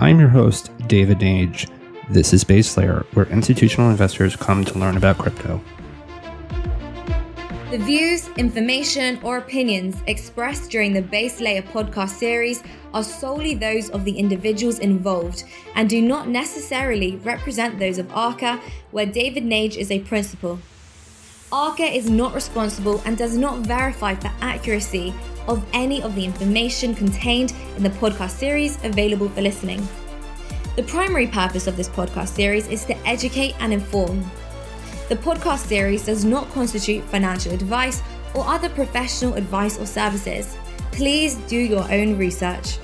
I'm your host, David Nage. This is Base Layer, where institutional investors come to learn about crypto. The views, information, or opinions expressed during the Base Layer podcast series are solely those of the individuals involved and do not necessarily represent those of ARCA, where David Nage is a principal. ARCA is not responsible and does not verify the accuracy of any of the information contained in the podcast series available for listening. The primary purpose of this podcast series is to educate and inform. The podcast series does not constitute financial advice or other professional advice or services. Please do your own research.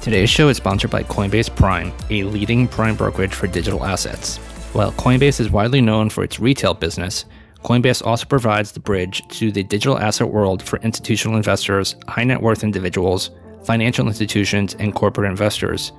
Today's show is sponsored by Coinbase Prime, a leading prime brokerage for digital assets. While Coinbase is widely known for its retail business, Coinbase also provides the bridge to the digital asset world for institutional investors, high net worth individuals, financial institutions, and corporate investors.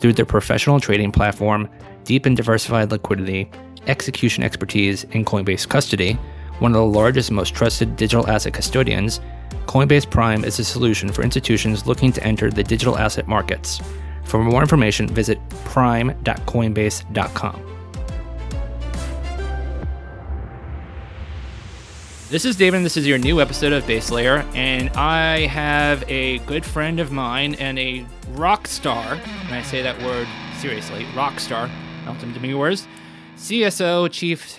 Through their professional trading platform, deep and diversified liquidity, execution expertise and Coinbase custody, one of the largest most trusted digital asset custodians, Coinbase Prime is a solution for institutions looking to enter the digital asset markets. For more information, visit prime.coinbase.com. This is David, and this is your new episode of Base Layer, and I have a good friend of mine and a rock star, and I say that word seriously, rock star, not some CSO, Chief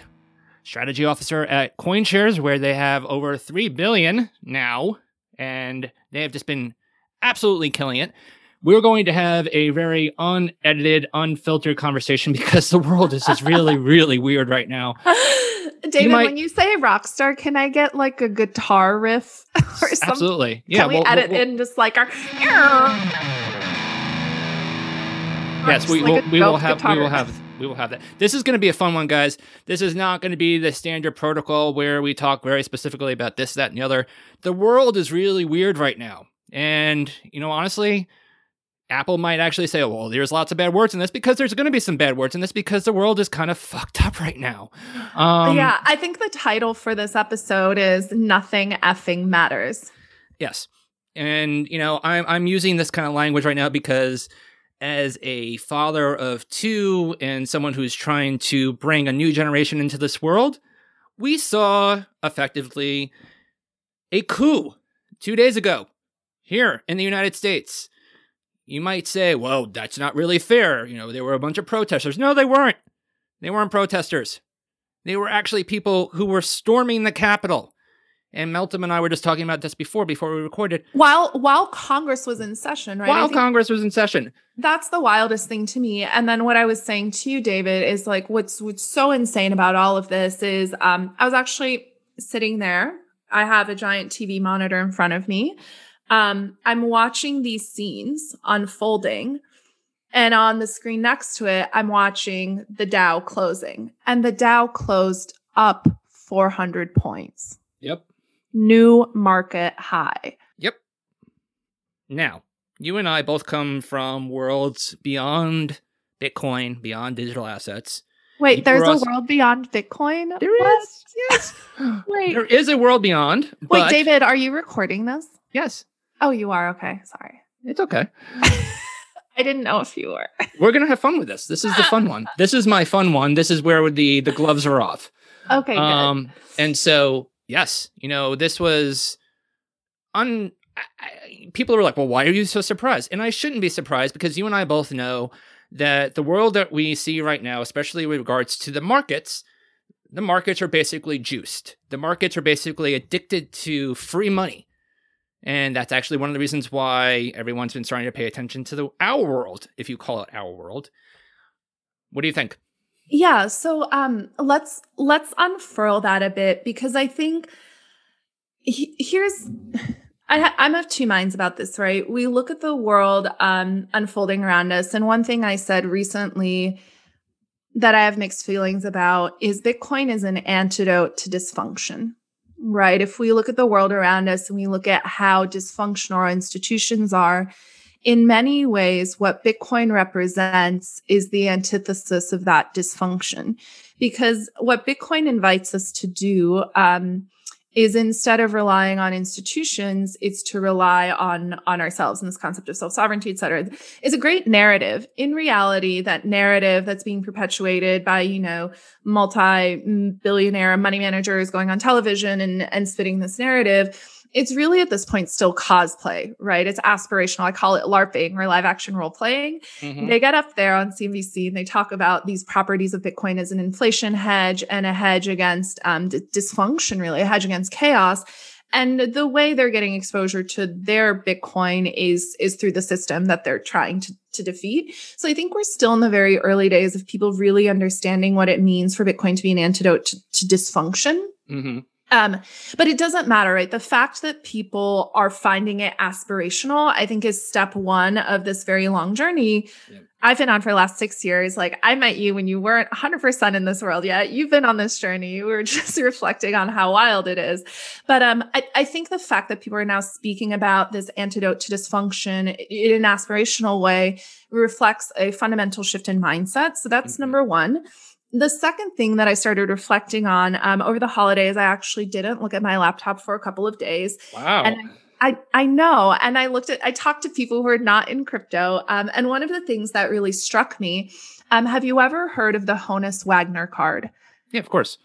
Strategy Officer at CoinShares, where they have over 3 billion now, and they have just been absolutely killing it. We're going to have a very unedited, unfiltered conversation because the world is just really, really weird right now. David, might... when you say rock star, can I get like a guitar riff or something? Absolutely. Yeah. Can we we'll, edit we'll, in just like our Yes, we, like will, we will have we will have we will have that. This is going to be a fun one, guys. This is not going to be the standard protocol where we talk very specifically about this, that, and the other. The world is really weird right now. And, you know, honestly, Apple might actually say, well, there's lots of bad words in this because there's going to be some bad words in this because the world is kind of fucked up right now. Um, yeah, I think the title for this episode is Nothing Effing Matters. Yes. And, you know, I'm, I'm using this kind of language right now because as a father of two and someone who's trying to bring a new generation into this world, we saw effectively a coup two days ago here in the United States. You might say, well, that's not really fair. You know, there were a bunch of protesters. No, they weren't. They weren't protesters. They were actually people who were storming the Capitol and Meltem and I were just talking about this before, before we recorded. While while Congress was in session, right? While Congress was in session. That's the wildest thing to me. And then what I was saying to you, David, is like what's what's so insane about all of this is um, I was actually sitting there. I have a giant TV monitor in front of me. Um, I'm watching these scenes unfolding. And on the screen next to it, I'm watching the Dow closing. And the Dow closed up 400 points. Yep new market high. Yep. Now, you and I both come from worlds beyond Bitcoin, beyond digital assets. Wait, there's a world beyond Bitcoin? There what? is. Yes. Wait. There is a world beyond. Wait, David, are you recording this? Yes. Oh, you are? Okay. Sorry. It's okay. I didn't know if you were. We're gonna have fun with this. This is the fun one. This is my fun one. This is where the the gloves are off. Okay. Um, good. and so yes, you know, this was un. I, people were like, well, why are you so surprised? And I shouldn't be surprised because you and I both know that the world that we see right now, especially with regards to the markets, the markets are basically juiced. The markets are basically addicted to free money. And that's actually one of the reasons why everyone's been starting to pay attention to the our world, if you call it our world. What do you think? Yeah, so um let's let's unfurl that a bit because I think he, here's I, I'm of two minds about this, right? We look at the world um, unfolding around us, and one thing I said recently that I have mixed feelings about is Bitcoin is an antidote to dysfunction, right? If we look at the world around us and we look at how dysfunctional our institutions are, in many ways, what Bitcoin represents is the antithesis of that dysfunction. Because what Bitcoin invites us to do um, is instead of relying on institutions, it's to rely on on ourselves and this concept of self-sovereignty, et cetera. is a great narrative. In reality, that narrative that's being perpetuated by, you know, multi-billionaire money managers going on television and, and spitting this narrative it's really at this point still cosplay, right? It's aspirational. I call it LARPing or live action role playing. Mm-hmm. They get up there on CNBC and they talk about these properties of Bitcoin as an inflation hedge and a hedge against um, d- dysfunction, really, a hedge against chaos. And the way they're getting exposure to their Bitcoin is is through the system that they're trying to, to defeat. So I think we're still in the very early days of people really understanding what it means for Bitcoin to be an antidote to, to dysfunction. Mm-hmm. Um, but it doesn't matter, right? The fact that people are finding it aspirational, I think is step one of this very long journey. I've been on for the last six years. Like I met you when you weren't 100% in this world yet. You've been on this journey. We were just reflecting on how wild it is. But um, I, I think the fact that people are now speaking about this antidote to dysfunction in an aspirational way reflects a fundamental shift in mindset. So that's mm-hmm. number one. The second thing that I started reflecting on um, over the holidays, I actually didn't look at my laptop for a couple of days. Wow. And I, I know. And I looked at, I talked to people who are not in crypto. Um, and one of the things that really struck me, um, have you ever heard of the Honus Wagner card? Yeah, of course.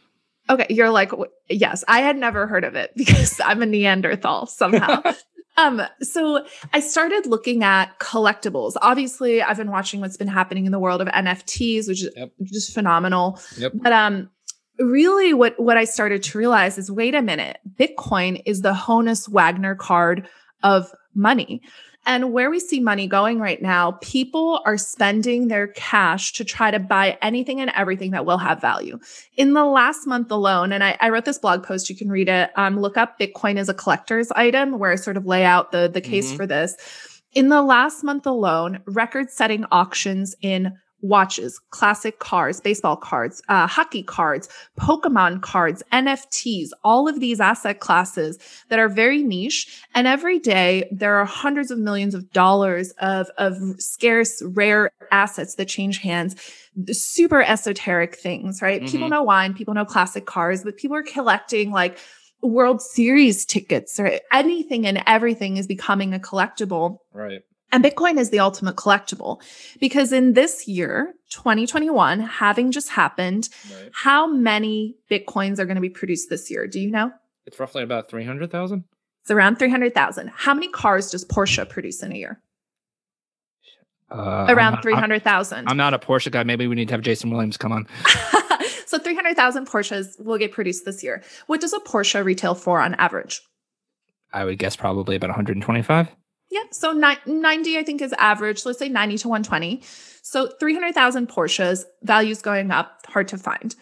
Okay. You're like, yes, I had never heard of it because I'm a Neanderthal somehow. Um, so I started looking at collectibles. Obviously, I've been watching what's been happening in the world of NFTs, which is yep. just phenomenal. Yep. But um, really what what I started to realize is wait a minute, Bitcoin is the Honus Wagner card of money. And where we see money going right now, people are spending their cash to try to buy anything and everything that will have value. In the last month alone, and I, I wrote this blog post, you can read it. Um, look up Bitcoin as a collector's item, where I sort of lay out the, the case mm-hmm. for this. In the last month alone, record setting auctions in watches, classic cars, baseball cards, uh, hockey cards, Pokemon cards, NFTs, all of these asset classes that are very niche. And every day there are hundreds of millions of dollars of, of scarce, rare assets that change hands. Super esoteric things, right? Mm-hmm. People know wine, people know classic cars, but people are collecting like World Series tickets or anything and everything is becoming a collectible. Right. And Bitcoin is the ultimate collectible because in this year, 2021, having just happened, right. how many Bitcoins are going to be produced this year? Do you know? It's roughly about 300,000. It's around 300,000. How many cars does Porsche produce in a year? Uh, around 300,000. I'm not a Porsche guy. Maybe we need to have Jason Williams come on. so 300,000 Porsches will get produced this year. What does a Porsche retail for on average? I would guess probably about 125. Yeah. So 90, I think, is average. Let's say 90 to 120. So 300,000 Porsches, values going up, hard to find.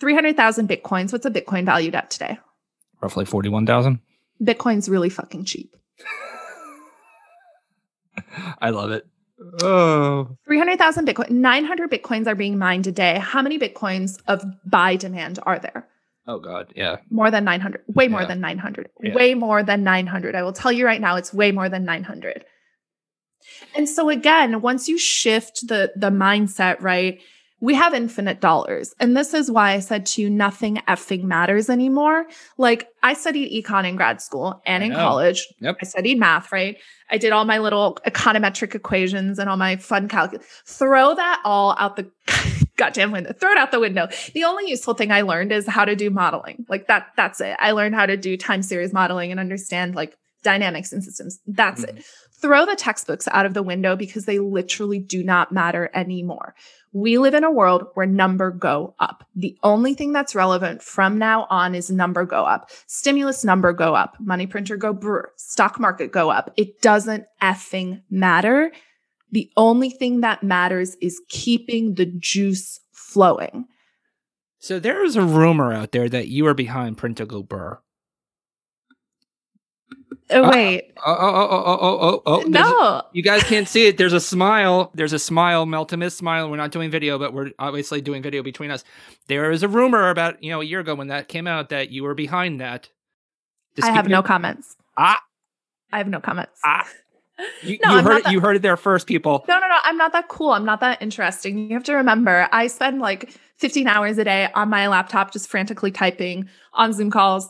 300,000 Bitcoins. What's a Bitcoin valued at today? Roughly 41,000. Bitcoin's really fucking cheap. I love it. Oh. 300,000 Bitcoin, 900 Bitcoins are being mined a day. How many Bitcoins of buy demand are there? Oh God, yeah. More than 900. Way more yeah. than 900. Yeah. Way more than 900. I will tell you right now it's way more than 900. And so again, once you shift the the mindset, right? We have infinite dollars. And this is why I said to you nothing effing matters anymore. Like I studied econ in grad school and in college. Yep. I studied math, right? I did all my little econometric equations and all my fun calculus. Throw that all out the goddamn window, throw it out the window. The only useful thing I learned is how to do modeling. Like that, that's it. I learned how to do time series modeling and understand like dynamics and systems. That's mm-hmm. it. Throw the textbooks out of the window because they literally do not matter anymore. We live in a world where number go up. The only thing that's relevant from now on is number go up. Stimulus number go up. Money printer go brr. Stock market go up. It doesn't effing matter the only thing that matters is keeping the juice flowing. So there is a rumor out there that you are behind Printer Go Brr. Oh wait. Uh, oh, oh, oh, oh, oh, oh, oh. No. A, you guys can't see it. There's a smile. There's a smile, Meltem's smile. We're not doing video, but we're obviously doing video between us. There is a rumor about, you know, a year ago when that came out that you were behind that. Just I have no comments. Ah. I have no comments. Ah. You, no, you heard it, that, you heard it there first, people. No, no, no. I'm not that cool. I'm not that interesting. You have to remember, I spend like 15 hours a day on my laptop just frantically typing on Zoom calls,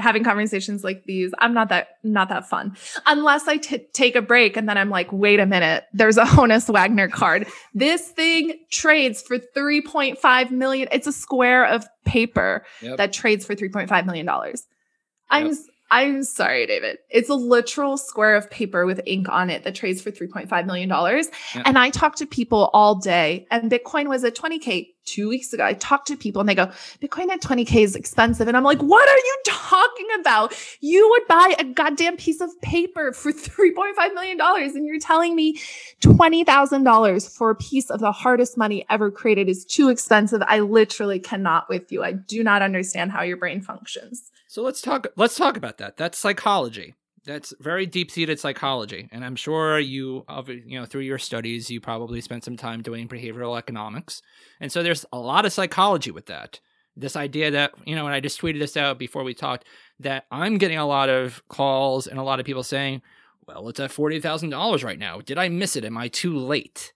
having conversations like these, I'm not that not that fun. Unless I t- take a break and then I'm like, wait a minute, there's a Honus Wagner card. This thing trades for 3.5 million. It's a square of paper yep. that trades for 3.5 million dollars. I'm yep. I'm sorry, David. It's a literal square of paper with ink on it that trades for $3.5 million. Yeah. And I talk to people all day, and Bitcoin was at 20K two weeks ago. I talked to people and they go, Bitcoin at 20K is expensive. And I'm like, what are you talking about? You would buy a goddamn piece of paper for $3.5 million. And you're telling me $20,000 for a piece of the hardest money ever created is too expensive. I literally cannot with you. I do not understand how your brain functions. So let's talk let's talk about that. That's psychology. That's very deep-seated psychology. And I'm sure you you know through your studies you probably spent some time doing behavioral economics. And so there's a lot of psychology with that. This idea that, you know, and I just tweeted this out before we talked that I'm getting a lot of calls and a lot of people saying, "Well, it's at $40,000 right now. Did I miss it? Am I too late?"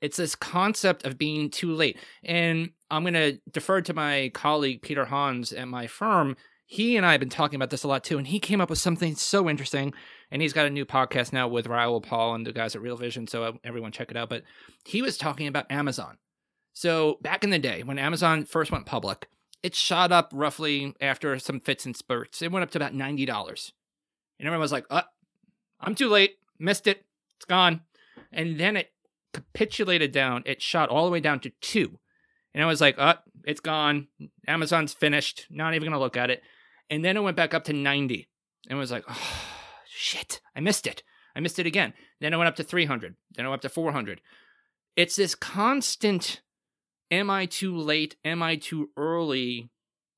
It's this concept of being too late. And I'm going to defer to my colleague Peter Hans at my firm he and I have been talking about this a lot too, and he came up with something so interesting. And he's got a new podcast now with Raoul Paul and the guys at Real Vision, so uh, everyone check it out. But he was talking about Amazon. So back in the day when Amazon first went public, it shot up roughly after some fits and spurts. It went up to about ninety dollars, and everyone was like, "Uh, I'm too late, missed it, it's gone." And then it capitulated down. It shot all the way down to two, and I was like, "Uh, it's gone. Amazon's finished. Not even gonna look at it." And then it went back up to 90 and was like, oh, shit, I missed it. I missed it again. Then it went up to 300. Then it went up to 400. It's this constant, am I too late? Am I too early?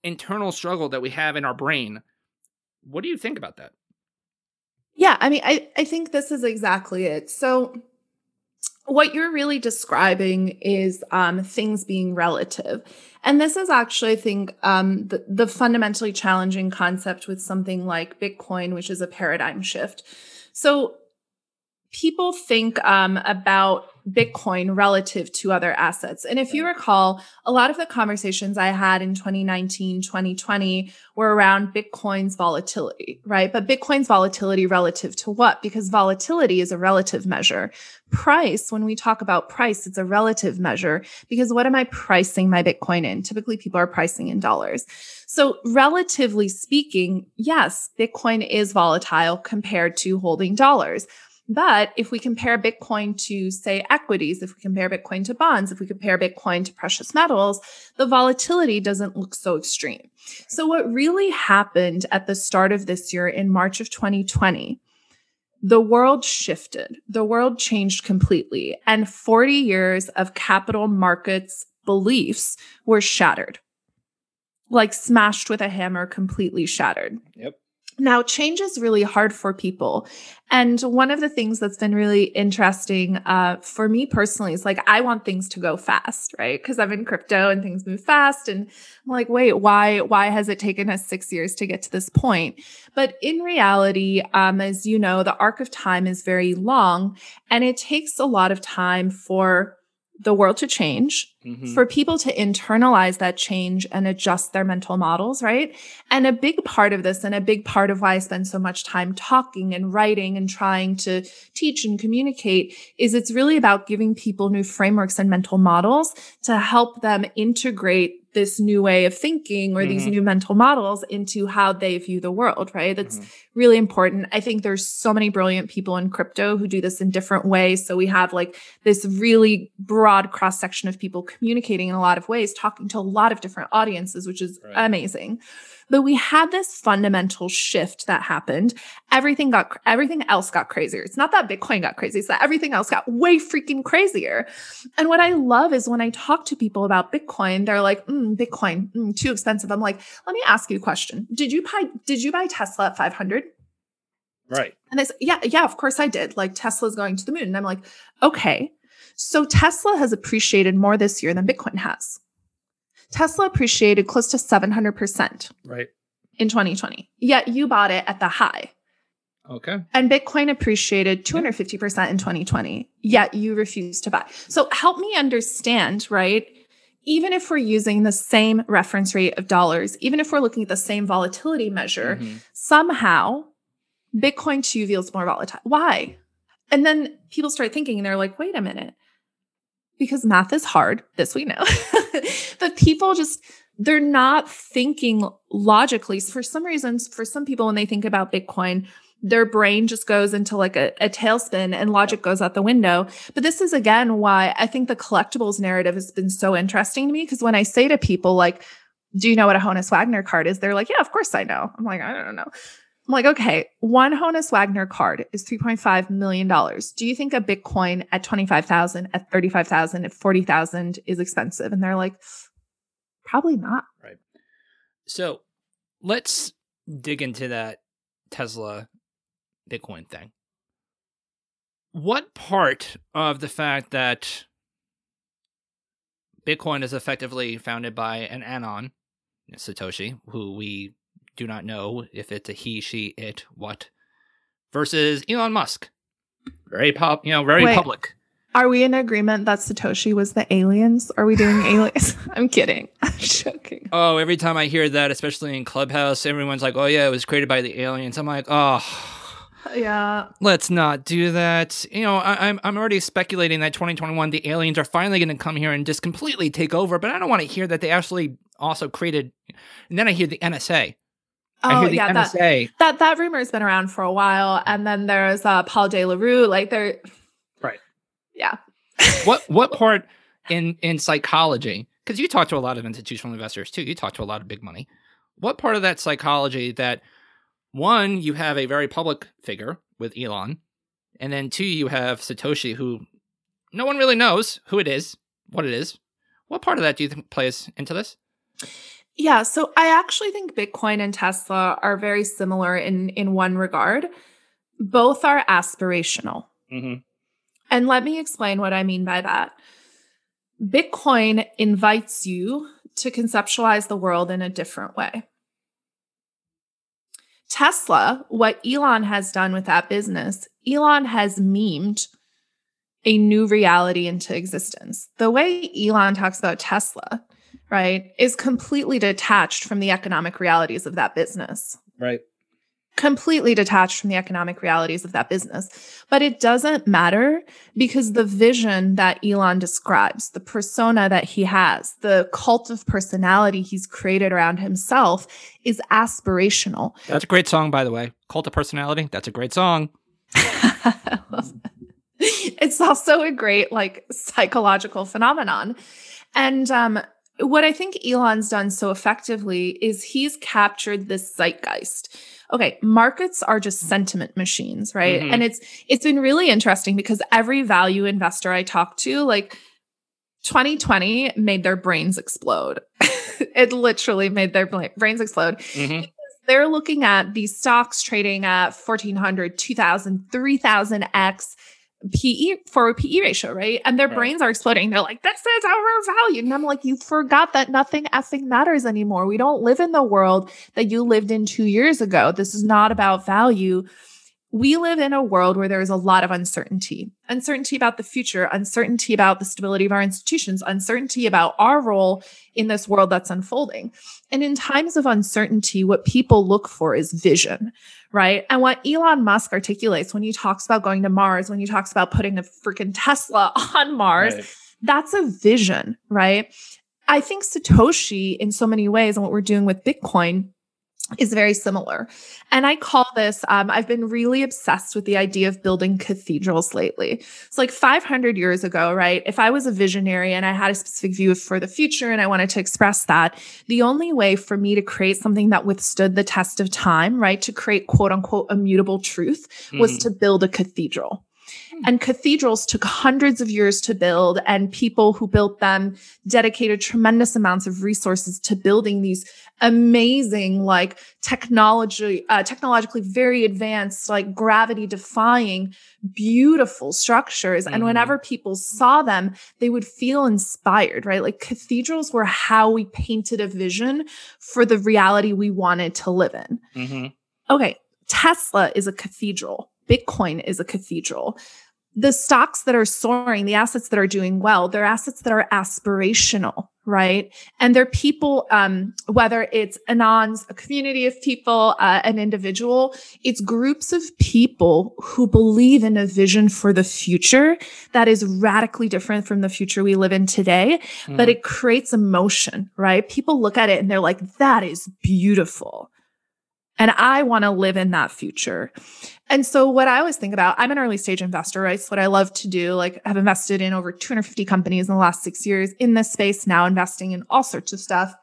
internal struggle that we have in our brain. What do you think about that? Yeah, I mean, I, I think this is exactly it. So, what you're really describing is um, things being relative. And this is actually, I think, um, the, the fundamentally challenging concept with something like Bitcoin, which is a paradigm shift. So people think um, about Bitcoin relative to other assets. And if you recall, a lot of the conversations I had in 2019, 2020 were around Bitcoin's volatility, right? But Bitcoin's volatility relative to what? Because volatility is a relative measure. Price, when we talk about price, it's a relative measure because what am I pricing my Bitcoin in? Typically, people are pricing in dollars. So, relatively speaking, yes, Bitcoin is volatile compared to holding dollars. But if we compare Bitcoin to, say, equities, if we compare Bitcoin to bonds, if we compare Bitcoin to precious metals, the volatility doesn't look so extreme. So, what really happened at the start of this year in March of 2020? The world shifted. The world changed completely. And 40 years of capital markets beliefs were shattered, like smashed with a hammer, completely shattered. Yep. Now, change is really hard for people. And one of the things that's been really interesting uh, for me personally is like, I want things to go fast, right? Because I'm in crypto and things move fast. And I'm like, wait, why, why has it taken us six years to get to this point? But in reality, um, as you know, the arc of time is very long and it takes a lot of time for the world to change, mm-hmm. for people to internalize that change and adjust their mental models, right? And a big part of this, and a big part of why I spend so much time talking and writing and trying to teach and communicate is it's really about giving people new frameworks and mental models to help them integrate this new way of thinking or mm-hmm. these new mental models into how they view the world, right? That's mm-hmm. really important. I think there's so many brilliant people in crypto who do this in different ways. So we have like this really broad cross section of people communicating in a lot of ways, talking to a lot of different audiences, which is right. amazing. But we had this fundamental shift that happened. Everything got, everything else got crazier. It's not that Bitcoin got crazy. It's that everything else got way freaking crazier. And what I love is when I talk to people about Bitcoin, they're like, mm, Bitcoin, mm, too expensive. I'm like, let me ask you a question. Did you buy, did you buy Tesla at 500? Right. And they said, yeah, yeah, of course I did. Like Tesla's going to the moon. And I'm like, okay. So Tesla has appreciated more this year than Bitcoin has. Tesla appreciated close to 700%. Right. In 2020. Yet you bought it at the high. Okay. And Bitcoin appreciated 250% in 2020. Yet you refused to buy. So help me understand, right? even if we're using the same reference rate of dollars, even if we're looking at the same volatility measure, mm-hmm. somehow Bitcoin too feels more volatile. Why? And then people start thinking and they're like, wait a minute. Because math is hard, this we know. but people just, they're not thinking logically. For some reasons, for some people, when they think about Bitcoin, their brain just goes into like a, a tailspin and logic goes out the window. But this is again why I think the collectibles narrative has been so interesting to me. Because when I say to people, like, do you know what a Honus Wagner card is? They're like, yeah, of course I know. I'm like, I don't know. I'm like, okay, one Honus Wagner card is $3.5 million. Do you think a Bitcoin at 25,000, at 35,000, at 40,000 is expensive? And they're like, probably not. Right. So let's dig into that Tesla Bitcoin thing. What part of the fact that Bitcoin is effectively founded by an anon, Satoshi, who we do not know if it's a he, she, it, what, versus Elon Musk, very pop, you know, very Wait, public. Are we in agreement that Satoshi was the aliens? Are we doing aliens? I'm kidding. I'm joking. Oh, every time I hear that, especially in Clubhouse, everyone's like, "Oh yeah, it was created by the aliens." I'm like, "Oh." Yeah. Let's not do that. You know, I, am I'm, I'm already speculating that 2021 the aliens are finally going to come here and just completely take over. But I don't want to hear that they actually also created. And then I hear the NSA. Oh yeah, that, that that rumor has been around for a while, and then there's uh, Paul Le Roux. Like there, right? Yeah. what what part in in psychology? Because you talk to a lot of institutional investors too. You talk to a lot of big money. What part of that psychology that one, you have a very public figure with Elon, and then two, you have Satoshi, who no one really knows who it is, what it is. What part of that do you think plays into this? Yeah, so I actually think Bitcoin and Tesla are very similar in in one regard. Both are aspirational. Mm-hmm. And let me explain what I mean by that. Bitcoin invites you to conceptualize the world in a different way. Tesla, what Elon has done with that business, Elon has memed a new reality into existence. The way Elon talks about Tesla, right, is completely detached from the economic realities of that business. Right completely detached from the economic realities of that business. But it doesn't matter because the vision that Elon describes, the persona that he has, the cult of personality he's created around himself is aspirational. That's a great song, by the way. Cult of personality. That's a great song. it's also a great like psychological phenomenon. And um what I think Elon's done so effectively is he's captured this zeitgeist okay, markets are just sentiment machines, right? Mm-hmm. And it's it's been really interesting because every value investor I talk to, like 2020 made their brains explode. it literally made their brains explode. Mm-hmm. They're looking at these stocks trading at 1400, 2000, 3000x PE for a PE ratio, right? And their right. brains are exploding. They're like, this is overvalued. And I'm like, you forgot that nothing effing matters anymore. We don't live in the world that you lived in two years ago. This is not about value. We live in a world where there is a lot of uncertainty uncertainty about the future, uncertainty about the stability of our institutions, uncertainty about our role in this world that's unfolding. And in times of uncertainty, what people look for is vision, right? And what Elon Musk articulates when he talks about going to Mars, when he talks about putting a freaking Tesla on Mars, right. that's a vision, right? I think Satoshi, in so many ways, and what we're doing with Bitcoin, is very similar. And I call this, um, I've been really obsessed with the idea of building cathedrals lately. It's like 500 years ago, right? If I was a visionary and I had a specific view for the future and I wanted to express that, the only way for me to create something that withstood the test of time, right? To create quote unquote immutable truth was mm-hmm. to build a cathedral. And cathedrals took hundreds of years to build, and people who built them dedicated tremendous amounts of resources to building these amazing, like technology, uh, technologically very advanced, like gravity defying, beautiful structures. Mm-hmm. And whenever people saw them, they would feel inspired, right? Like cathedrals were how we painted a vision for the reality we wanted to live in. Mm-hmm. Okay. Tesla is a cathedral. Bitcoin is a cathedral the stocks that are soaring, the assets that are doing well, they're assets that are aspirational. right? And they're people, um, whether it's Anons, a community of people, uh, an individual, it's groups of people who believe in a vision for the future that is radically different from the future we live in today, mm. but it creates emotion, right? People look at it and they're like, that is beautiful. And I want to live in that future. And so what I always think about, I'm an early stage investor, right? So what I love to do, like I've invested in over 250 companies in the last six years in this space, now investing in all sorts of stuff.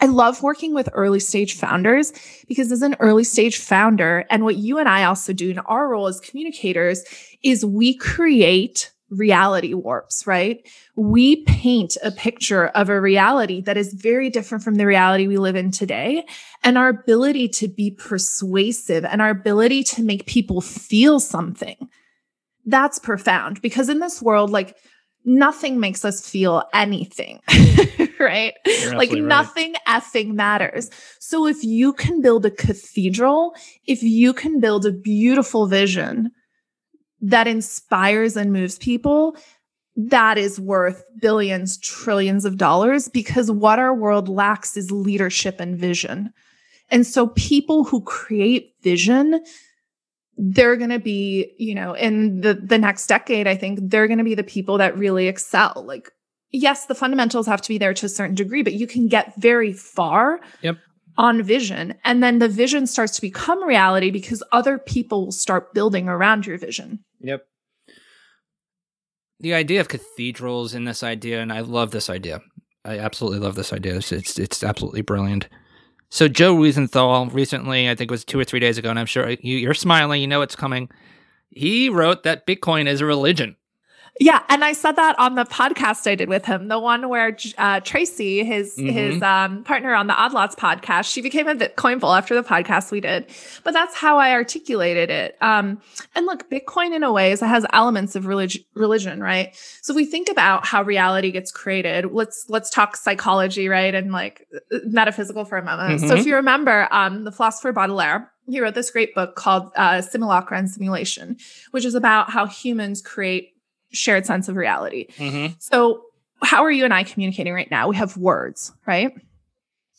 I love working with early stage founders because as an early stage founder, and what you and I also do in our role as communicators is we create reality warps, right? We paint a picture of a reality that is very different from the reality we live in today. And our ability to be persuasive and our ability to make people feel something, that's profound because in this world, like nothing makes us feel anything, right? Like nothing right. effing matters. So if you can build a cathedral, if you can build a beautiful vision, that inspires and moves people, that is worth billions, trillions of dollars because what our world lacks is leadership and vision. And so people who create vision, they're going to be, you know, in the the next decade, I think they're going to be the people that really excel. Like yes, the fundamentals have to be there to a certain degree, but you can get very far yep on vision. And then the vision starts to become reality because other people will start building around your vision. Yep. The idea of cathedrals in this idea, and I love this idea. I absolutely love this idea. It's it's, it's absolutely brilliant. So Joe Weisenthal recently, I think it was two or three days ago, and I'm sure you, you're smiling. You know it's coming. He wrote that Bitcoin is a religion. Yeah, and I said that on the podcast I did with him, the one where uh, Tracy, his mm-hmm. his um, partner on the Odd Lots podcast, she became a Bitcoin bull after the podcast we did. But that's how I articulated it. Um, and look, Bitcoin in a way is, it has elements of relig- religion, right? So if we think about how reality gets created, let's let's talk psychology, right, and like metaphysical for a moment. Mm-hmm. So if you remember, um, the philosopher Baudrillard, he wrote this great book called uh, Simulacra and Simulation, which is about how humans create shared sense of reality. Mm-hmm. So, how are you and I communicating right now? We have words, right?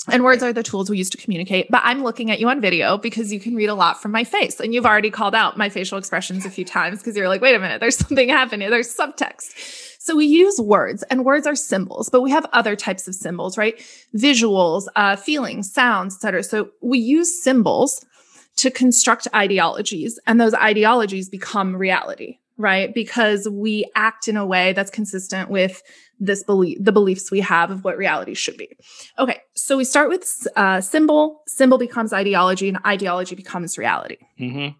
And words are the tools we use to communicate. But I'm looking at you on video because you can read a lot from my face. And you've already called out my facial expressions a few times because you're like, wait a minute, there's something happening. There's subtext. So we use words and words are symbols, but we have other types of symbols, right? Visuals, uh, feelings, sounds, etc. So we use symbols to construct ideologies and those ideologies become reality, right? Because we act in a way that's consistent with this belief, the beliefs we have of what reality should be. Okay, so we start with uh, symbol, symbol becomes ideology, and ideology becomes reality. Mm-hmm.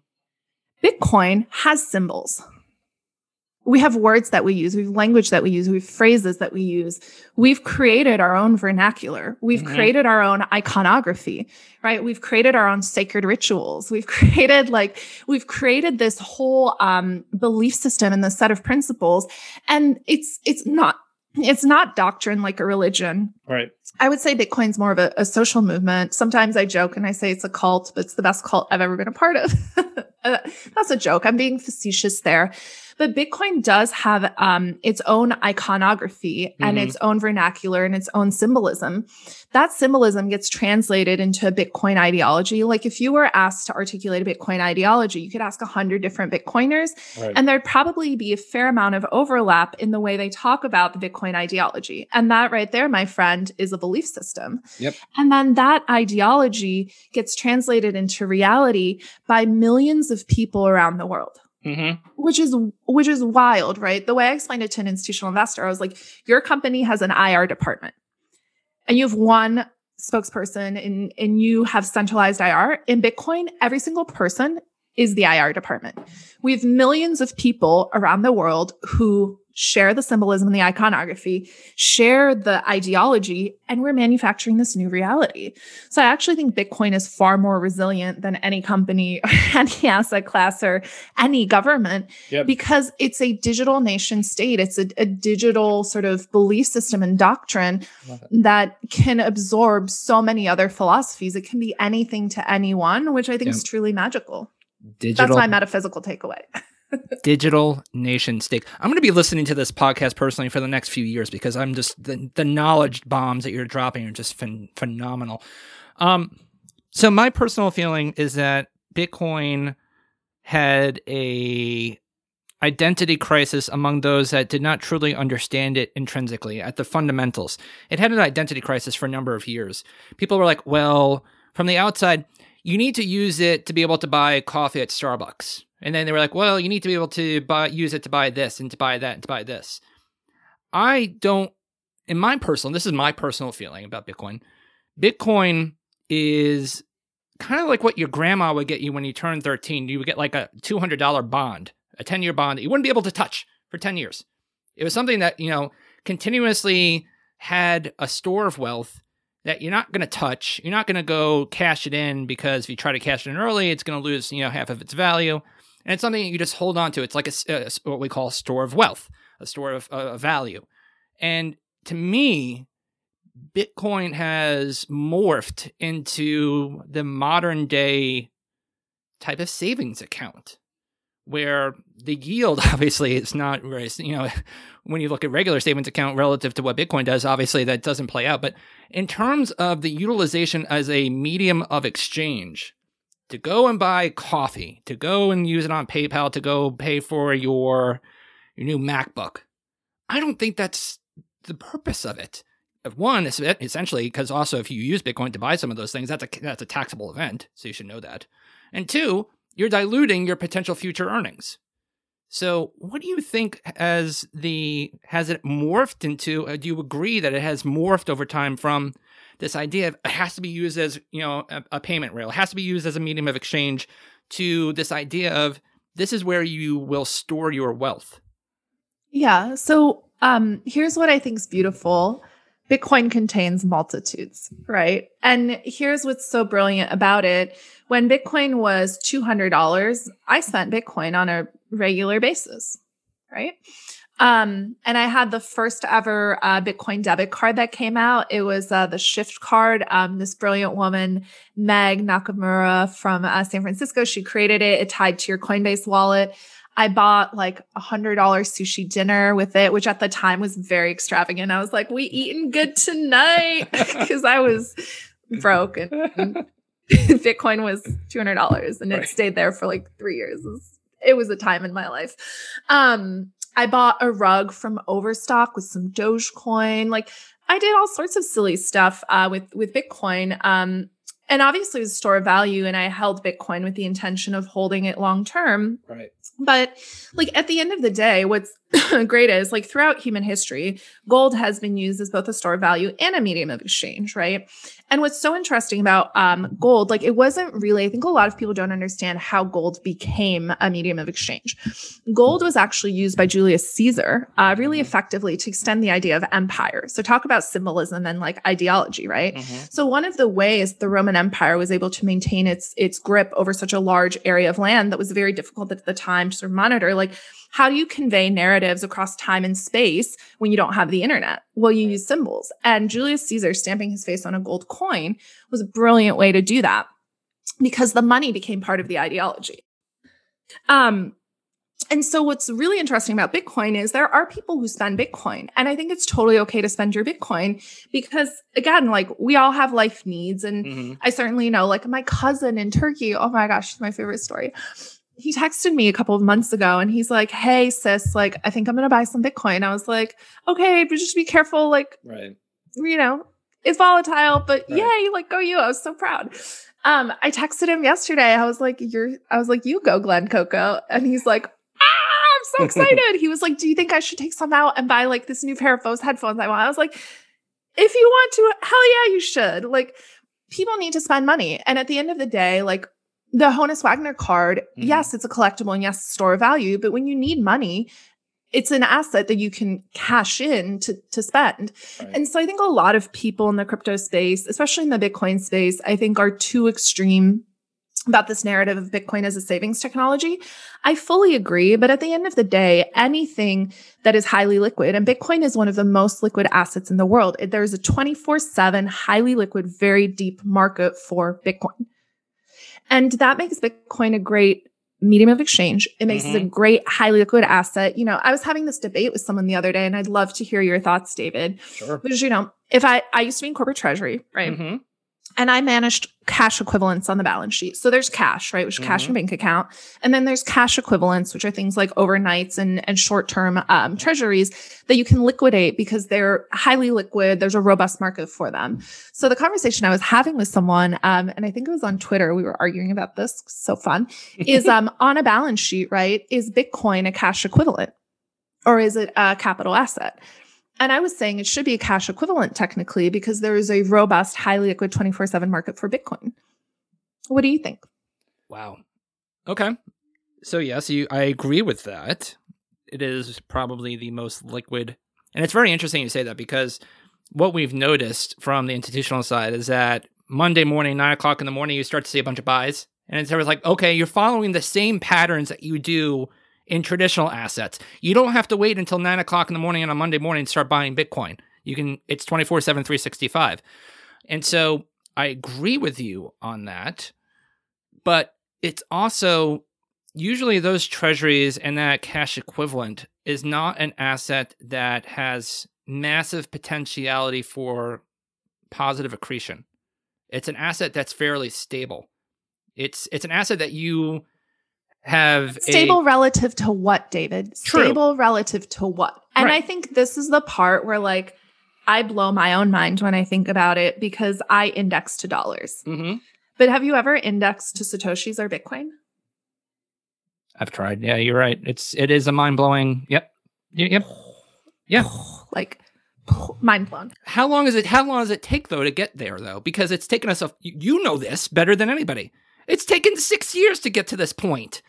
Bitcoin has symbols we have words that we use, we have language that we use, we have phrases that we use. We've created our own vernacular. We've mm-hmm. created our own iconography, right? We've created our own sacred rituals. We've created like, we've created this whole um, belief system and the set of principles. And it's, it's not, it's not doctrine like a religion. Right. I would say Bitcoin's more of a, a social movement. Sometimes I joke and I say it's a cult, but it's the best cult I've ever been a part of. Uh, that's a joke. I'm being facetious there. But Bitcoin does have um, its own iconography mm-hmm. and its own vernacular and its own symbolism. That symbolism gets translated into a Bitcoin ideology. Like if you were asked to articulate a Bitcoin ideology, you could ask a hundred different Bitcoiners, right. and there'd probably be a fair amount of overlap in the way they talk about the Bitcoin ideology. And that right there, my friend, is a belief system. Yep. And then that ideology gets translated into reality by millions of people around the world. Mm-hmm. Which is which is wild, right? The way I explained it to an institutional investor, I was like, your company has an IR department, and you have one spokesperson, and and you have centralized IR. In Bitcoin, every single person is the IR department. We have millions of people around the world who share the symbolism and the iconography, share the ideology, and we're manufacturing this new reality. So I actually think Bitcoin is far more resilient than any company, or any asset class, or any government yep. because it's a digital nation state. It's a, a digital sort of belief system and doctrine that can absorb so many other philosophies. It can be anything to anyone, which I think yep. is truly magical. Digital, That's my metaphysical takeaway. digital nation state. I'm going to be listening to this podcast personally for the next few years because I'm just the, the knowledge bombs that you're dropping are just phen- phenomenal. Um, so my personal feeling is that Bitcoin had a identity crisis among those that did not truly understand it intrinsically at the fundamentals. It had an identity crisis for a number of years. People were like, well, from the outside, you need to use it to be able to buy coffee at Starbucks. And then they were like, well, you need to be able to buy use it to buy this and to buy that and to buy this. I don't in my personal this is my personal feeling about Bitcoin. Bitcoin is kind of like what your grandma would get you when you turn 13. You would get like a $200 bond, a 10-year bond that you wouldn't be able to touch for 10 years. It was something that, you know, continuously had a store of wealth that you're not going to touch. You're not going to go cash it in because if you try to cash it in early, it's going to lose, you know, half of its value. And it's something you just hold on to. It's like a, a what we call a store of wealth, a store of uh, value. And to me, Bitcoin has morphed into the modern day type of savings account where the yield obviously is not very, you know, when you look at regular savings account relative to what Bitcoin does, obviously that doesn't play out. But in terms of the utilization as a medium of exchange, to go and buy coffee, to go and use it on PayPal, to go pay for your your new MacBook, I don't think that's the purpose of it. One, essentially, because also if you use Bitcoin to buy some of those things, that's a that's a taxable event, so you should know that. And two, you're diluting your potential future earnings. So, what do you think as the has it morphed into? Uh, do you agree that it has morphed over time from this idea of it has to be used as you know a, a payment rail, it has to be used as a medium of exchange, to this idea of this is where you will store your wealth? Yeah. So, um, here's what I think is beautiful. Bitcoin contains multitudes, right? And here's what's so brilliant about it. When Bitcoin was $200, I spent Bitcoin on a regular basis, right? Um, and I had the first ever uh, Bitcoin debit card that came out. It was uh, the Shift card. Um, this brilliant woman, Meg Nakamura from uh, San Francisco, she created it. It tied to your Coinbase wallet. I bought like a hundred dollar sushi dinner with it, which at the time was very extravagant. I was like, "We eating good tonight," because I was broke and, Bitcoin was two hundred dollars, and it right. stayed there for like three years. It was, it was a time in my life. Um, I bought a rug from Overstock with some Dogecoin. Like I did all sorts of silly stuff uh, with with Bitcoin. Um, and obviously it was a store of value, and I held Bitcoin with the intention of holding it long term. Right. But like at the end of the day, what's great is like throughout human history, gold has been used as both a store of value and a medium of exchange, right? And what's so interesting about um, gold, like it wasn't really, I think a lot of people don't understand how gold became a medium of exchange. Gold was actually used by Julius Caesar uh, really mm-hmm. effectively to extend the idea of empire. So talk about symbolism and like ideology, right? Mm-hmm. So one of the ways the Roman Empire was able to maintain its its grip over such a large area of land that was very difficult at the time to sort of monitor, like how do you convey narratives across time and space when you don't have the internet? Well, you use symbols. And Julius Caesar stamping his face on a gold coin was a brilliant way to do that because the money became part of the ideology. Um, and so what's really interesting about Bitcoin is there are people who spend Bitcoin. And I think it's totally okay to spend your Bitcoin because again, like we all have life needs. And mm-hmm. I certainly know like my cousin in Turkey, oh my gosh, my favorite story he texted me a couple of months ago and he's like, Hey, sis, like, I think I'm going to buy some Bitcoin. I was like, okay, but just be careful. Like, right. you know, it's volatile, but right. yay, like, go you. I was so proud. Um, I texted him yesterday. I was like, you're, I was like, you go, Glen Coco. And he's like, ah, I'm so excited. he was like, do you think I should take some out and buy like this new pair of those headphones I want? I was like, if you want to, hell yeah, you should. Like, people need to spend money. And at the end of the day, like, the Honus Wagner card, mm-hmm. yes, it's a collectible and yes, store of value, but when you need money, it's an asset that you can cash in to, to spend. Right. And so I think a lot of people in the crypto space, especially in the Bitcoin space, I think are too extreme about this narrative of Bitcoin as a savings technology. I fully agree. But at the end of the day, anything that is highly liquid, and Bitcoin is one of the most liquid assets in the world, there's a 24 7 highly liquid, very deep market for Bitcoin. And that makes Bitcoin a great medium of exchange. It makes Mm-hmm. it a great, highly liquid asset. You know, I was having this debate with someone the other day, and I'd love to hear your thoughts, David. Sure. Because, you know, if I, I used to be in corporate treasury, right? hmm and I managed cash equivalents on the balance sheet. So there's cash, right, which is cash and bank account, and then there's cash equivalents, which are things like overnights and and short term um, treasuries that you can liquidate because they're highly liquid. There's a robust market for them. So the conversation I was having with someone, um, and I think it was on Twitter, we were arguing about this. So fun is um, on a balance sheet, right? Is Bitcoin a cash equivalent, or is it a capital asset? And I was saying it should be a cash equivalent technically because there is a robust, highly liquid 24 7 market for Bitcoin. What do you think? Wow. Okay. So yes, you I agree with that. It is probably the most liquid, and it's very interesting you say that because what we've noticed from the institutional side is that Monday morning, nine o'clock in the morning, you start to see a bunch of buys, and it's always like, okay, you're following the same patterns that you do in traditional assets. You don't have to wait until nine o'clock in the morning on a Monday morning to start buying Bitcoin. You can. It's twenty four seven, three sixty five, and so I agree with you on that but it's also usually those treasuries and that cash equivalent is not an asset that has massive potentiality for positive accretion. It's an asset that's fairly stable. It's it's an asset that you have a- Stable relative to what, David? True. Stable relative to what? And Right. I think this is the part where, like, I blow my own mind when I think about it because I index to dollars. Mhm. But have you ever indexed to Satoshis or Bitcoin? I've tried. Yeah, you're right. It's it is a mind blowing. Yep. Yep. Yeah. Like, mind blown. How long is it? How long does it take though to get there though? Because it's taken us a. You know this better than anybody. It's taken six years to get to this point.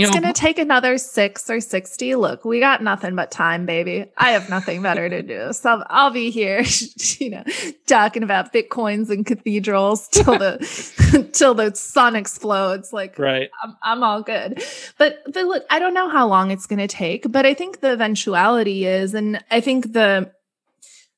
It's going to take another six or 60. Look, we got nothing but time, baby. I have nothing better to do. So I'll be here, you know, talking about Bitcoins and cathedrals till the, till the sun explodes. Like, Right. I'm, I'm all good. But, but look, I don't know how long it's going to take, but I think the eventuality is, and I think the,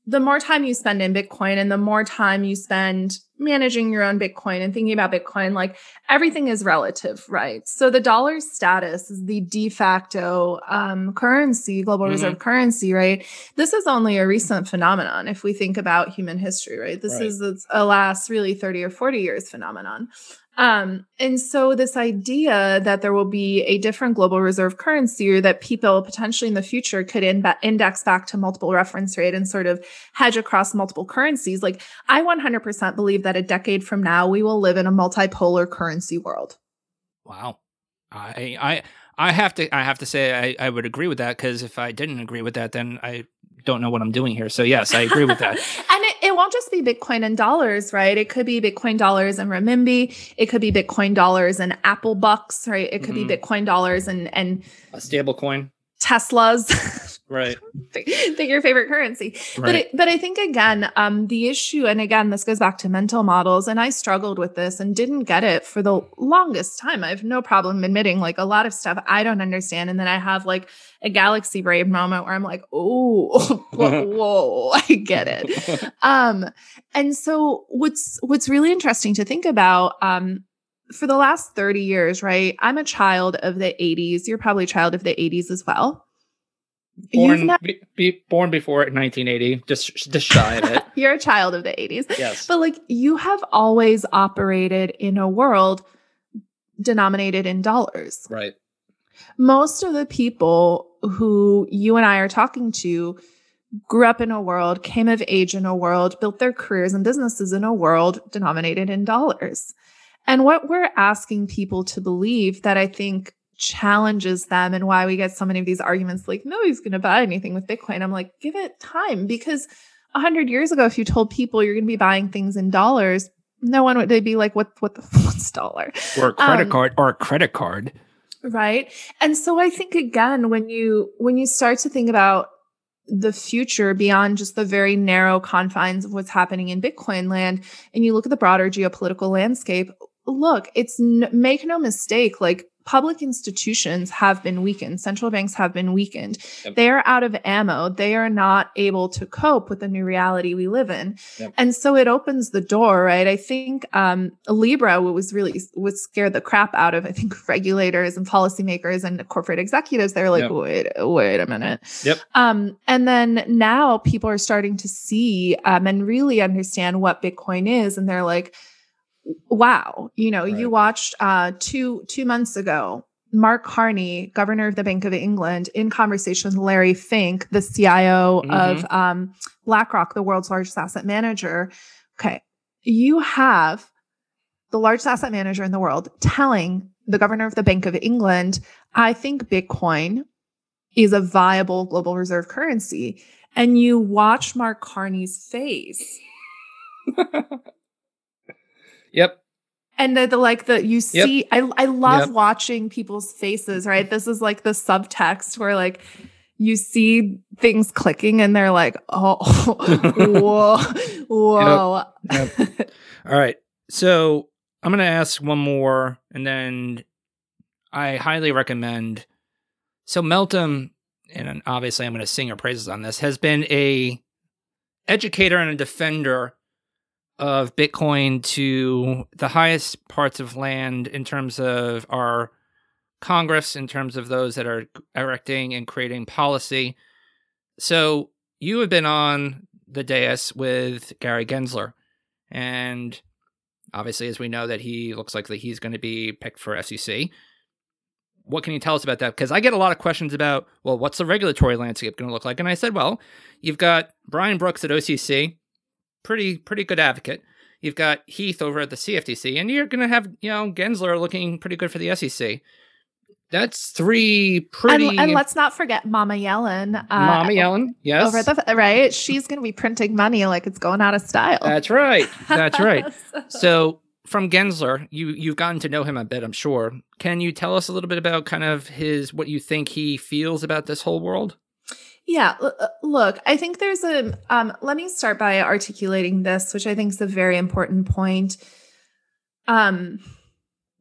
the more time you spend in Bitcoin and the more time you spend managing your own Bitcoin and thinking about Bitcoin, like everything is relative, right? So the dollar's status is the de facto um, currency, global Mhm. reserve currency, right? This is only a recent phenomenon if we think about human history, right? This Right. is a last really 30 or 40 years phenomenon. Um, and so this idea that there will be a different global reserve currency or that people potentially in the future could in- index back to multiple reference rate and sort of hedge across multiple currencies. Like I 100% believe that a decade from now, we will live in a multipolar currency world. Wow. I I I have to I have to say I, I would agree with that because if I didn't agree with that, then I don't know what I'm doing here. So yes, I agree with that. and it, it won't just be Bitcoin and dollars, right? It could be Bitcoin dollars and renminbi. It could be Bitcoin dollars and Apple bucks, right? It could Mhm. be Bitcoin dollars and and A stable coin. Teslas. Right. pick your favorite currency. But Right. it, but I think again, um, the issue, and again, this goes back to mental models, and I struggled with this and didn't get it for the longest time. I have no problem admitting like a lot of stuff I don't understand, and then I have like a galaxy brain moment where I'm like, oh, whoa, whoa, I get it. Um, and so what's what's really interesting to think about, um, for the last 30 years, right? I'm a child of the 80s. You're probably a child of the 80s as well. Born not- be, be born before 1980, just just shy of it. you're a child of the 80s. yes. But like you have always operated in a world denominated in dollars. Right. Most of the people who you and I are talking to grew up in a world, came of age in a world, built their careers and businesses in a world denominated in dollars. And what we're asking people to believe that I think challenges them and why we get so many of these arguments like nobody's going to buy anything with bitcoin i'm like give it time because 100 years ago if you told people you're going to be buying things in dollars no one would they'd be like what what the what's dollar Or a credit Um, card. Or a credit card. right and so i think again when you when you start to think about the future beyond just the very narrow confines of what's happening in bitcoin land and you look at the broader geopolitical landscape look it's n- make no mistake like public institutions have been weakened. Central banks have been weakened. Yep. They are out of ammo. They are not able to cope with the new reality we live in. Yep. And so it opens the door, right? I think um, Libra was really would scared the crap out of I think regulators and policymakers and corporate executives. They're like, Yep. wait, wait a minute. Yep. Um, and then now people are starting to see um, and really understand what Bitcoin is, and they're like, wow, you know, you watched uh, two two months ago. Mark Carney, governor of the Bank of England, in conversation with Larry Fink, the CIO of um, BlackRock, the world's largest asset manager. Okay, you have the largest asset manager in the world telling the governor of the Bank of England, I think Bitcoin is a viable global reserve currency. And you watch Mark Carney's face. Yep. And the, the like the you Yep. see, I I love Yep. watching people's faces, right? This is like the subtext where like you see things clicking and they're like, oh, whoa, whoa. All right. So I'm going to ask one more, and then I highly recommend. So Meltem, and obviously I'm going to sing her praises on this, has been a educator and a defender of Bitcoin to the highest parts of land in terms of our Congress, in terms of those that are erecting and creating policy. So you have been on the dais with Gary Gensler, and obviously, as we know, that he looks like that he's going to be picked for SEC. What can you tell us about that? Because I get a lot of questions about, well, what's the regulatory landscape going to look like? And I said, well, you've got Brian Brooks at OCC, pretty pretty good advocate. You've got Heath over at the CFTC, and you're going to have you know Gensler looking pretty good for the SEC. That's three pretty. And, and let's not forget Mama Yellen. Uh, Mama Yellen, yes, Over the right, she's going to be printing money like it's going out of style. That's right. That's right. So from Gensler, you you've gotten to know him a bit, I'm sure. Can you tell us a little bit about kind of his what you think he feels about this whole world? Yeah, uh, look, I think there's a um let me start by articulating this, which I think is a very important point. Um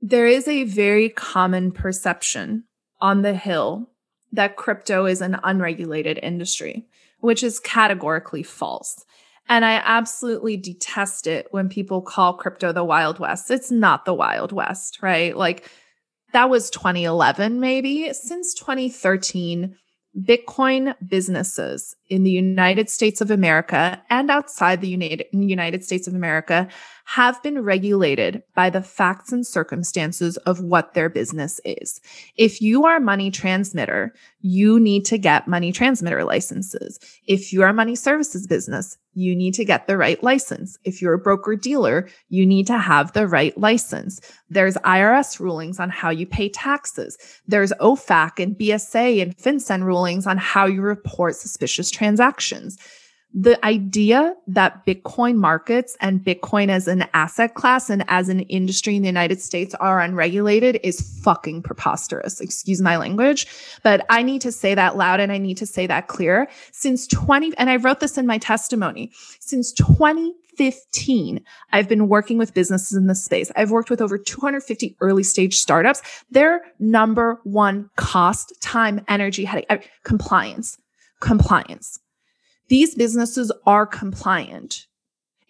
there is a very common perception on the hill that crypto is an unregulated industry, which is categorically false. And I absolutely detest it when people call crypto the Wild West. It's not the Wild West, right? Like that was 2011, maybe. Since 2013, Bitcoin businesses in the United States of America and outside the United, United States of America have been regulated by the facts and circumstances of what their business is. If you are a money transmitter, you need to get money transmitter licenses. If you are a money services business, you need to get the right license. If you're a broker dealer, you need to have the right license. There's IRS rulings on how you pay taxes. There's OFAC and BSA and FinCEN rulings on how you report suspicious transactions. The idea that Bitcoin markets and Bitcoin as an asset class and as an industry in the United States are unregulated is fucking preposterous. Excuse my language, but I need to say that loud and I need to say that clear. Since 20, and I wrote this in my testimony, since 2015, I've been working with businesses in this space. I've worked with over 250 early stage startups. Their number one cost, time, energy, headache, compliance, compliance. These businesses are compliant.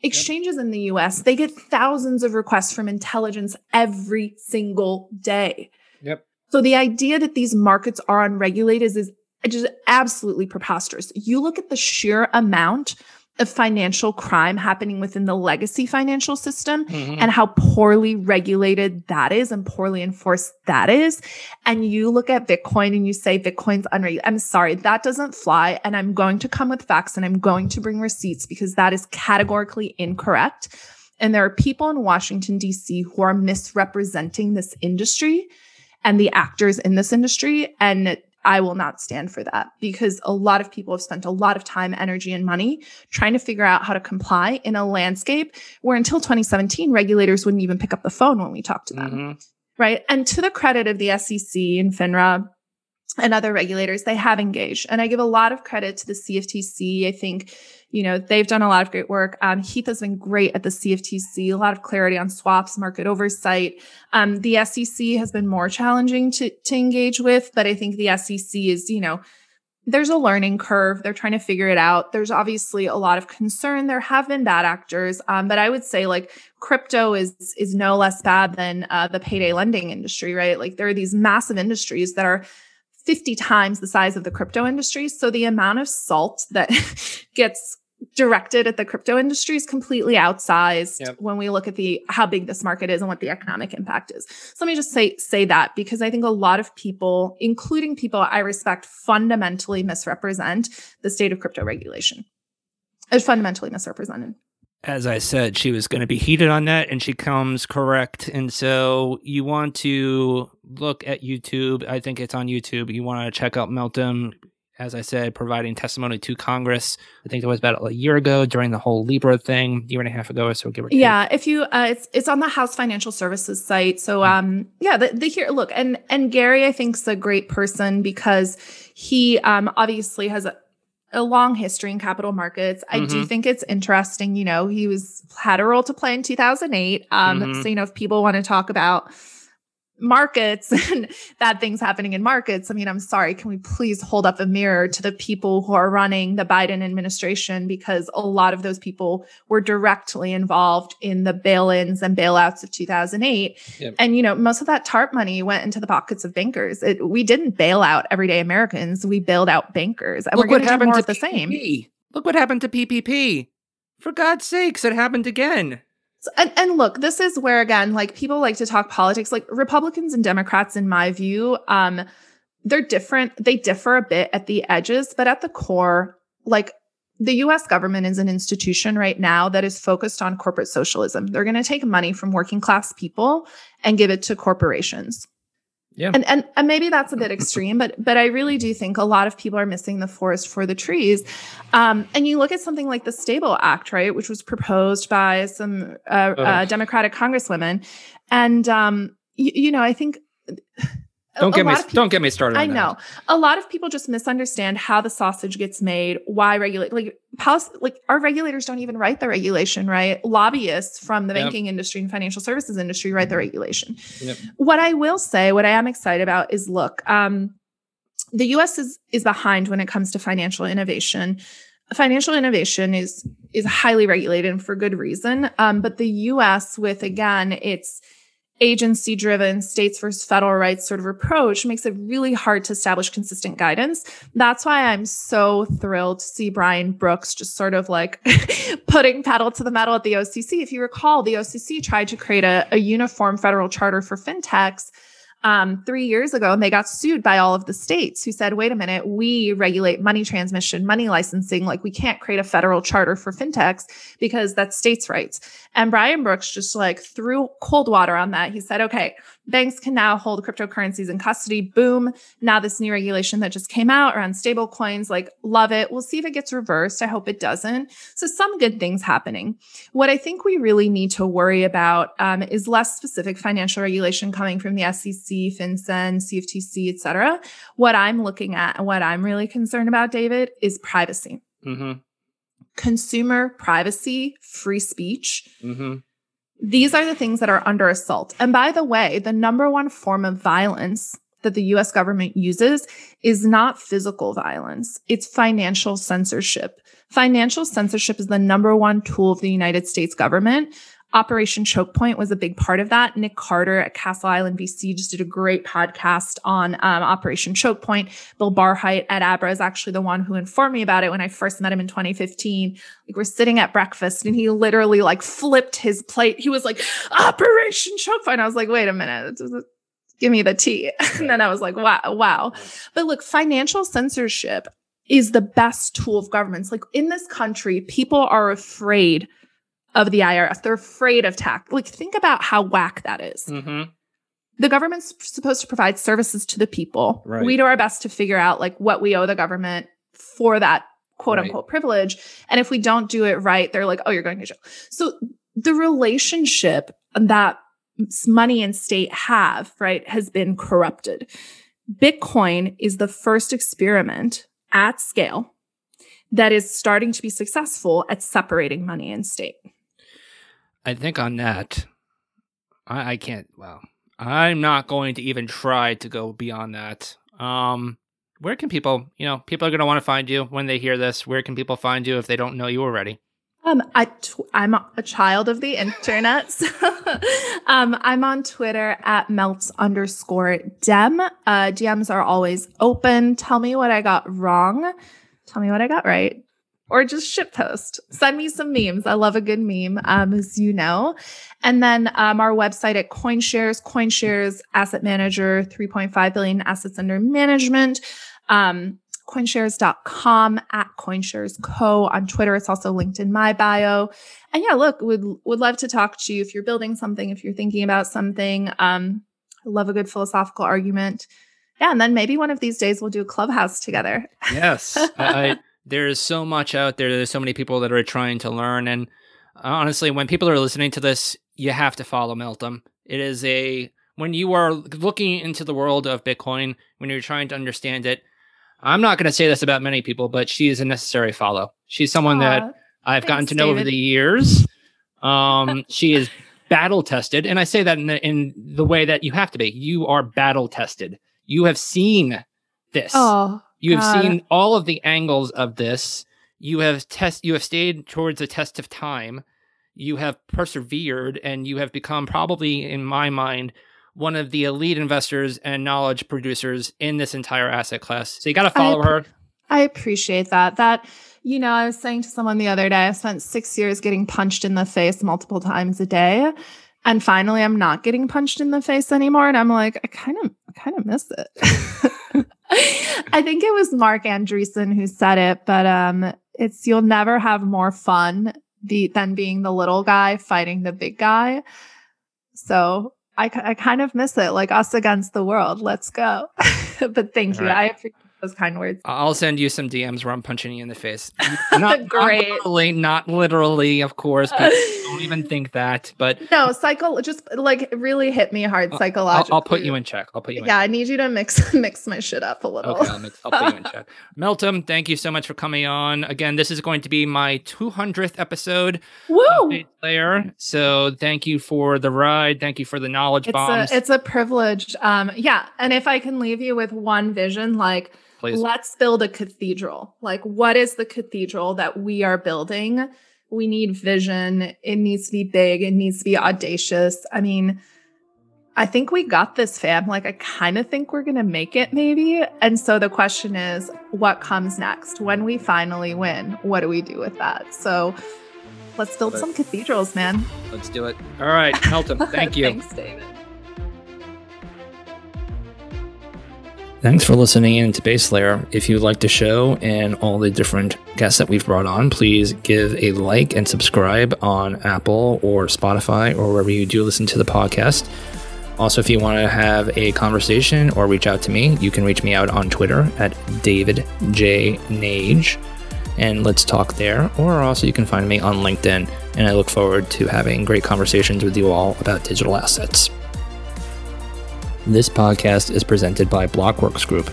Exchanges in the US, they get thousands of requests from intelligence every single day. Yep. So the idea that these markets are unregulated is, is just absolutely preposterous. You look at the sheer amount of financial crime happening within the legacy financial system Mhm. and how poorly regulated that is and poorly enforced that is. And you look at Bitcoin and you say Bitcoin's unregulated. I'm sorry, that doesn't fly. And I'm going to come with facts and I'm going to bring receipts because that is categorically incorrect. And there are people in Washington, D.C. who are misrepresenting this industry and the actors in this industry. And I will not stand for that because a lot of people have spent a lot of time, energy, and money trying to figure out how to comply in a landscape where until 2017, regulators wouldn't even pick up the phone when we talked to them. Mhm. Right. And to the credit of the SEC and FINRA and other regulators, they have engaged. And I give a lot of credit to the CFTC. I think, you know, they've done a lot of great work. Um, Heath has been great at the CFTC, a lot of clarity on swaps, market oversight. Um, the SEC has been more challenging to, to engage with, but I think the SEC is, you know, there's a learning curve. They're trying to figure it out. There's obviously a lot of concern. There have been bad actors, um, but I would say like crypto is is no less bad than uh, the payday lending industry, right? Like there are these massive industries that are 50 times the size of the crypto industry. So the amount of salt that gets directed at the crypto industry is completely outsized yep. when we look at the how big this market is and what the economic impact is. So let me just say say that because I think a lot of people, including people I respect, fundamentally misrepresent the state of crypto regulation. It's fundamentally misrepresented. As I said, she was going to be heated on that, and she comes correct. And so you want to look at YouTube. I think it's on YouTube. You want to check out Meltem as I said, providing testimony to Congress. I think that was about a year ago during the whole Libra thing, year and a half ago or so. Give or take. Yeah, if you, uh, it's it's on the House Financial Services site. So, mm. um, yeah, the, the here look and and Gary, I think is a great person because he um obviously has a, a long history in capital markets. I mm-hmm. do think it's interesting. You know, he was had a role to play in 2008. Um, mm-hmm. so you know, if people want to talk about markets and bad things happening in markets. I mean, I'm sorry, can we please hold up a mirror to the people who are running the Biden administration? Because a lot of those people were directly involved in the bail ins and bailouts of 2008. Yep. And, you know, most of that TARP money went into the pockets of bankers. It, we didn't bail out everyday Americans, we bailed out bankers. And Look we're going to do more of the same. Look what happened to PPP. For God's sakes, it happened again. And, and look, this is where again, like people like to talk politics. Like Republicans and Democrats, in my view, um, they're different. They differ a bit at the edges, but at the core, like the US government is an institution right now that is focused on corporate socialism. They're going to take money from working class people and give it to corporations. Yeah. And, and and maybe that's a bit extreme, but but I really do think a lot of people are missing the forest for the trees. Um, and you look at something like the Stable Act, right, which was proposed by some uh, uh, Democratic congresswomen, and um, you, you know, I think don't get me people, don't get me started. I know a lot of people just misunderstand how the sausage gets made. Why regulate like policy, like our regulators don't even write the regulation, right? Lobbyists from the yep. banking industry and financial services industry write the regulation. Yep. What I will say, what I am excited about is look, um, the U.S. is is behind when it comes to financial innovation. Financial innovation is is highly regulated and for good reason. Um, but the U.S. with again, it's agency driven states versus federal rights sort of approach makes it really hard to establish consistent guidance. That's why I'm so thrilled to see Brian Brooks just sort of like putting pedal to the metal at the OCC. If you recall, the OCC tried to create a, a uniform federal charter for fintechs um, three years ago, and they got sued by all of the states who said, wait a minute, we regulate money transmission, money licensing. Like, we can't create a federal charter for fintechs because that's states' rights. And Brian Brooks just like threw cold water on that. He said, okay, banks can now hold cryptocurrencies in custody. Boom. Now, this new regulation that just came out around stable coins, like, love it. We'll see if it gets reversed. I hope it doesn't. So, some good things happening. What I think we really need to worry about um, is less specific financial regulation coming from the SEC, FinCEN, CFTC, et cetera. What I'm looking at and what I'm really concerned about, David, is privacy. Mm-hmm. Consumer privacy, free speech. Mm-hmm these are the things that are under assault. And by the way, the number one form of violence that the US government uses is not physical violence, it's financial censorship. Financial censorship is the number one tool of the United States government Operation Choke Point was a big part of that. Nick Carter at Castle Island VC just did a great podcast on um, Operation Choke Point. Bill Barhydt at Abra is actually the one who informed me about it when I first met him in 2015. Like we're sitting at breakfast and he literally like flipped his plate. He was like, Operation Choke Point. I was like, wait a minute. Give me the tea. and then I was like, wow, wow. But look, financial censorship is the best tool of governments. Like in this country, people are afraid of the IRS. They're afraid of tax. Like, think about how whack that is. Mm-hmm. The government's supposed to provide services to the people. Right. We do our best to figure out like what we owe the government for that quote right. unquote privilege. And if we don't do it right, they're like, oh, you're going to jail. So the relationship that money and state have, right, has been corrupted. Bitcoin is the first experiment at scale that is starting to be successful at separating money and state. I think on that, I, I can't. Well, I'm not going to even try to go beyond that. Um, where can people, you know, people are going to want to find you when they hear this? Where can people find you if they don't know you already? Um, I t- I'm a child of the internet. So, um, I'm on Twitter at melts underscore dem. Uh, DMs are always open. Tell me what I got wrong. Tell me what I got right. Or just ship post. Send me some memes. I love a good meme, um, as you know. And then um, our website at CoinShares, CoinShares Asset Manager, 3.5 billion assets under management. Um, coinshares.com at coinshares co on Twitter. It's also linked in my bio. And yeah, look, would would love to talk to you if you're building something, if you're thinking about something. Um, love a good philosophical argument. Yeah, and then maybe one of these days we'll do a clubhouse together. Yes. I, there's so much out there. There's so many people that are trying to learn. And honestly, when people are listening to this, you have to follow Meltem. It is a when you are looking into the world of Bitcoin, when you're trying to understand it, I'm not going to say this about many people, but she is a necessary follow. She's someone Aww, that I've gotten to know David. over the years. Um, she is battle tested, and I say that in the, in the way that you have to be. You are battle tested. You have seen this. Oh, you have seen all of the angles of this. You have test. You have stayed towards the test of time. You have persevered, and you have become probably, in my mind, one of the elite investors and knowledge producers in this entire asset class. So you got to follow I, her. I appreciate that. That, you know, I was saying to someone the other day, I spent six years getting punched in the face multiple times a day. And finally, I'm not getting punched in the face anymore. And I'm like, I kind of, I kind of miss it. I think it was Marc Andreessen who said it, but um, it's you'll never have more fun be, than being the little guy fighting the big guy. So I, I kind of miss it, like us against the world. Let's go. but thank you. Right. I appreciate those kind words. I'll send you some DMs where I'm punching you in the face. Not, Great. Not literally, not literally, of course. But don't even think that. But no, psycho just like really hit me hard psychologically. I'll, I'll, put you in check. I'll put you. yeah, I need you to mix mix my shit up a little. Okay, I'll, mix, I'll put you in check. Meltem, thank you so much for coming on. Again, this is going to be my 200th episode. Woo! Player. So thank you for the ride. Thank you for the knowledge it's bombs. A, it's a privilege. Um, yeah, and if I can leave you with one vision, like Let's build a cathedral. Like, what is the cathedral that we are building? We need vision. It needs to be big. It needs to be audacious. I mean, I think we got this, fam. Like, I kind of think we're going to make it, maybe. And so the question is, what comes next? When we finally win, what do we do with that? So let's build some cathedrals, man. Let's do it. All right, Meltem, thank you. Thanks, David. Thanks for listening in to Base Layer. If you like the show and all the different guests that we've brought on, please give a like and subscribe on Apple or Spotify or wherever you do listen to the podcast. Also, if you want to have a conversation or reach out to me, you can reach me out on Twitter at David J. Nage and let's talk there. Or also, you can find me on LinkedIn, and I look forward to having great conversations with you all about digital assets. This podcast is presented by Blockworks Group,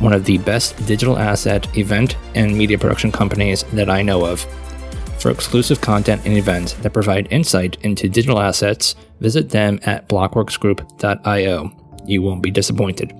one of the best digital asset, event, and media production companies that I know of. For exclusive content and events that provide insight into digital assets, visit them at blockworksgroup.io. You won't be disappointed.